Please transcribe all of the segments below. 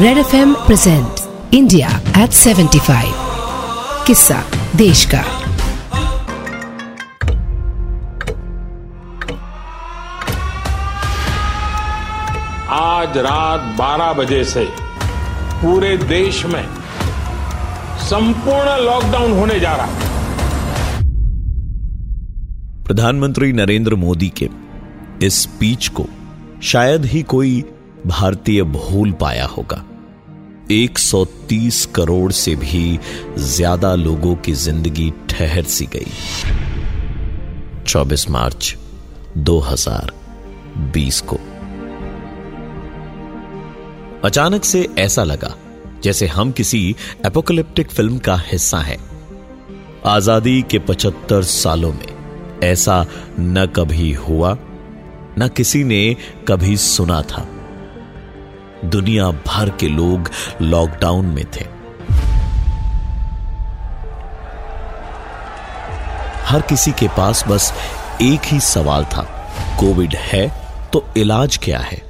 Red F M present India at 75 किस्सा देश का आज रात 12 बजे से पूरे देश में संपूर्ण लॉकडाउन होने जा रहा है। प्रधानमंत्री नरेंद्र मोदी के इस स्पीच को शायद ही कोई भारतीय भूल पाया होगा। 130 करोड़ से भी ज़्यादा लोगों की ज़िंदगी ठहर सी गई। 24 मार्च 2020 को। अचानक से ऐसा लगा जैसे हम किसी एपोकलिप्टिक फ़िल्म का हिस्सा हैं। आज़ादी के 75 सालों में ऐसा न कभी हुआ, न किसी ने कभी सुना था। दुनिया भर के लोग लॉकडाउन में थे। हर किसी के पास बस एक ही सवाल था, कोविड है तो इलाज क्या है?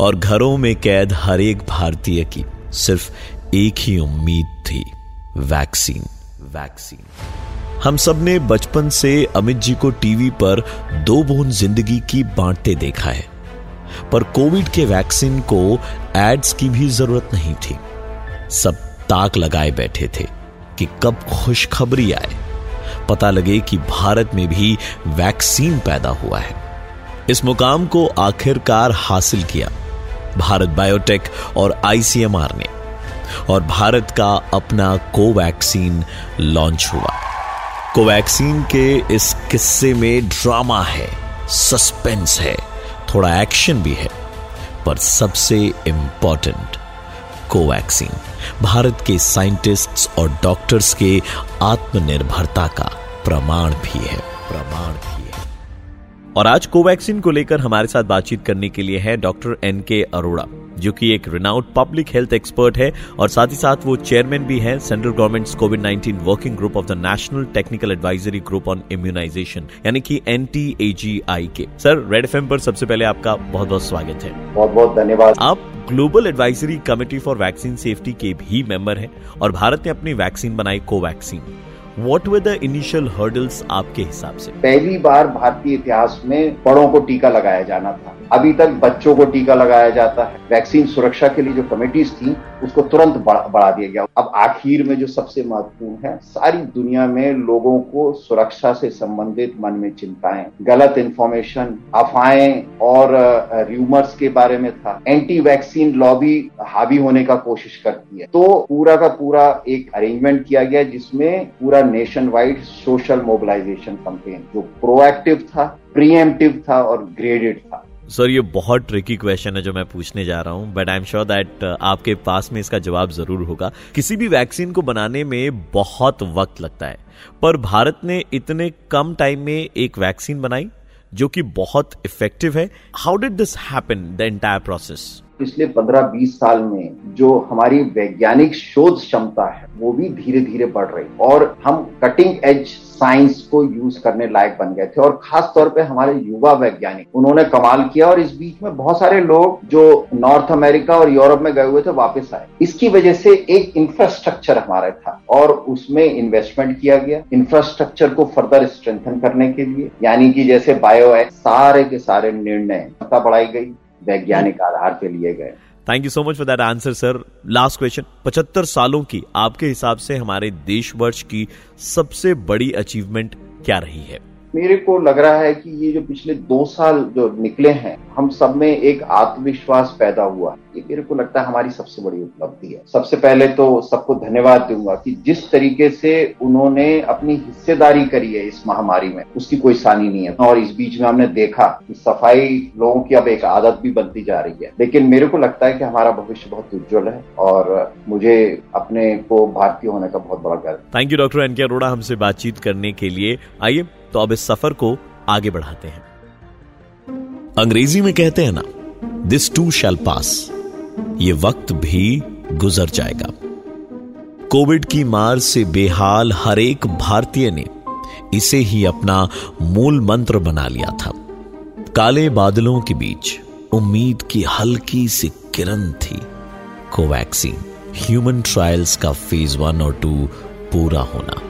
और घरों में कैद हर एक भारतीय की सिर्फ़ एक ही उम्मीद थी वैक्सीन वैक्सीन हम सबने बचपन से अमित जी को टीवी पर दो बूंद ज़िंदगी की बांटते देखा है। पर कोविड के वैक्सीन को एड्स की भी ज़रूरत नहीं थी। सब ताक लगाए बैठे थे कि कब खुशखबरी आए। पता लगे कि भारत में भी वैक्सीन पैदा हुआ है। इस मुकाम को आखिरकार हासिल किया। भारत बायोटेक और आईसीएमआर ने। और भारत का अपना कोवैक्सीन लॉन्च हुआ। कोवैक्सीन के इस किस्से में ड्रामा है, सस्पेंस है। थोड़ा एक्शन भी है, पर सबसे इंपॉर्टेंट कोवैक्सीन। भारत के साइंटिस्ट्स और डॉक्टर्स के आत्मनिर्भरता का प्रमाण भी है, प्रमाण भी है। और आज कोवैक्सीन को लेकर हमारे साथ बातचीत करने के लिए है डॉक्टर एन के अरोड़ा। जो कि एक रिनाउड पब्लिक हेल्थ एक्सपर्ट है और साथ ही साथ वो चेयरमैन भी है central government COVID 19 working group of the national technical advisory group on immunization यानी कि एन के। सर रेड एफ़ पर सबसे पहले आपका बहुत बहुत स्वागत है। बहुत बहुत धन्यवाद। आप global advisory committee for vaccine safety के भी मेंबर हैं और भारत ने अपनी वैक्सीन बनाई Covaxin what were the initial hurdles आपके हिसाब से? पहली बार भारतीय इतिहास में बड़ों को टीका लगाया जाना था। अभी तक बच्चों को टीका लगाया जाता है। वैक्सीन सुरक्षा के लिए जो कमेटीज थी, उसको तुरंत बढ़ा दिया गया। अब आखिर में जो सबसे महत्वपूर्ण है, सारी दुनिया में लोगों को सुरक्षा से संबंधित मन में चिंताएँ। गलत इंफॉर्मेशन अफवाहें और र्यूमर्स के बारे में था। एंटी वैक्सीन लॉबी हावी होने का कोशिश करती है। तो पूरा का पूरा एक अरेंजमेंट किया गया जिसमें पूरा nation wide social mobilization campaign जो प्रोएक्टिव था प्रीएम्प्टिव था और ग्रेडेड था। सर ये बहुत ट्रिकी क्वेश्चन है जो मैं पूछने जा रहा हूँ but I am sure that आपके पास में इसका जवाब ज़रूर होगा। किसी भी वैक्सीन को बनाने में बहुत वक्त लगता है, पर भारत ने इतने कम टाइम में एक वैक्सीन बनाई, जो कि बहुत इफ़ेक्टिव है। How did this happen the entire process पिछले 15-20 साल में जो हमारी वैज्ञानिक शोध क्षमता है, वो भी धीरे धीरे बढ़ रही और हम कटिंग एज साइंस को यूज़ करने लायक बन गए थे और खास तौर पे हमारे युवा वैज्ञानिक, उन्होंने कमाल किया और इस बीच में बहुत सारे लोग जो नॉर्थ अमेरिका और यूरोप में गए हुए थे, वापस आए। इसकी वजह से एक इंफ्रास्ट्रक्चर हमारा था और उसमें इन्वेस्टमेंट किया गया। इंफ्रास्ट्रक्चर को फर्दर स्ट्रेंथन करने के लिए, यानी कि जैसे बायो एक्ट सारे के सारे निर्णय बढ़ाई गई। वैज्ञानिक आधार पे लिए गए। Thank you so much for that answer sir last question पचहत्तर सालों की आपके हिसाब से हमारे देश वर्ष की सबसे बड़ी अचीवमेंट क्या रही है? मेरे को लग रहा है कि ये जो पिछले दो साल जो निकले हैं, हम सब में एक आत्मविश्वास पैदा हुआ ये मेरे को लगता है हमारी सबसे बड़ी उपलब्धि है। सबसे पहले तो सबको धन्यवाद दूँगा कि जिस तरीके से उन्होंने अपनी हिस्सेदारी करी है इस महामारी में, उसकी कोई सानी नहीं है। और इस बीच में हमने देखा कि सफ़ाई लोगों की अब एक आदत भी बनती जा रही है। लेकिन मेरे को लगता है कि हमारा भविष्य बहुत उज्जवल है और मुझे अपने को भारतीय होने का बहुत बड़ा गर्व थैंक यू डॉक्टर एन के अरोड़ा हमसे बातचीत करने के लिए। आइए तो अब इस सफ़र को आगे बढ़ाते हैं। अंग्रेज़ी में कहते हैं ना दिस टू शैल पास ये वक्त भी गुजर जाएगा। कोविड की मार से बेहाल हर एक भारतीय ने इसे ही अपना मूल मंत्र बना लिया था। काले बादलों के बीच उम्मीद की हल्की सी किरण थी। कोवैक्सीन, ह्यूमन ट्रायल्स का फ़ेज़ वन और टू पूरा होना।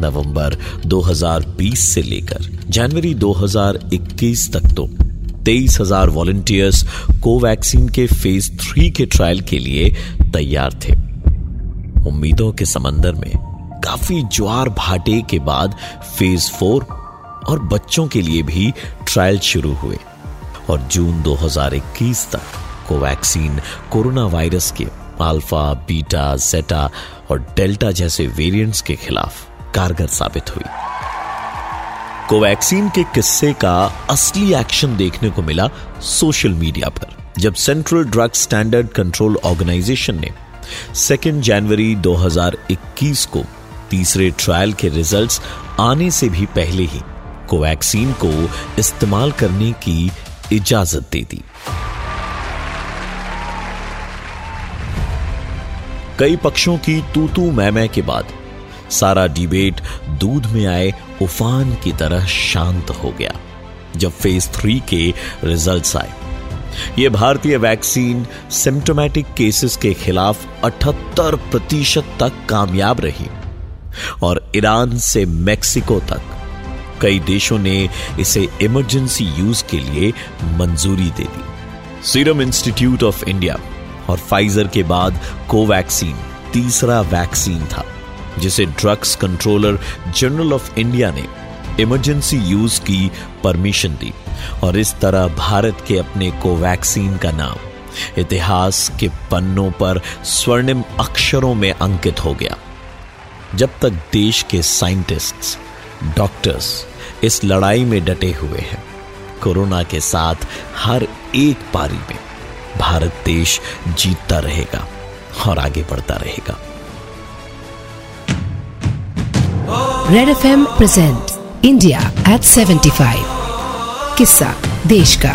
नवंबर 2020 से लेकर जनवरी 2021 तक तो तेईस हज़ार वॉलंटियर्स कोवैक्सीन के फ़ेज़ थ्री के ट्रायल के लिए तैयार थे। उम्मीदों के समंदर में काफ़ी ज्वार भाटे के बाद फ़ेज़ फोर और बच्चों के लिए भी ट्रायल शुरू हुए और जून 2021 तक कोवैक्सीन कोरोना वायरस के अल्फ़ा बीटा जेटा और डेल्टा जैसे वेरिएंट्स के खिलाफ कारगर साबित हुई। कोवैक्सीन के किस्से का असली एक्शन देखने को मिला सोशल मीडिया पर, जब central drug standard control organization ने सेकेंड जनवरी 2021 को तीसरे ट्रायल के रिजल्ट्स आने से भी पहले ही कोवैक्सीन को इस्तेमाल करने की इजाज़त दे दी। कई पक्षों की तू तू मैं के बाद सारा डिबेट दूध में आए, उफान की तरह शांत हो गया, जब फ़ेज़ थ्री के रिजल्ट्स आए। ये भारतीय वैक्सीन सिम्टोमेटिक केसेस के खिलाफ 78 प्रतिशत तक कामयाब रही और ईरान से मेक्सिको तक। कई देशों ने इसे इमरजेंसी यूज़ के लिए मंजूरी दे दी। सीरम इंस्टीट्यूट ऑफ़ इंडिया और फाइजर के बाद कोवैक्सीन तीसरा वैक्सीन था। जिसे drugs controller general of India ने इमरजेंसी यूज़ की परमिशन दी और इस तरह भारत के अपने कोवैक्सीन का नाम इतिहास के पन्नों पर स्वर्णिम अक्षरों में अंकित हो गया। जब तक देश के साइंटिस्ट्स, डॉक्टर्स इस लड़ाई में डटे हुए हैं, कोरोना के साथ हर एक पारी में भारत देश जीतता रहेगा और आगे बढ़ता रहेगा। Red F M present India at 75 किस्सा देश का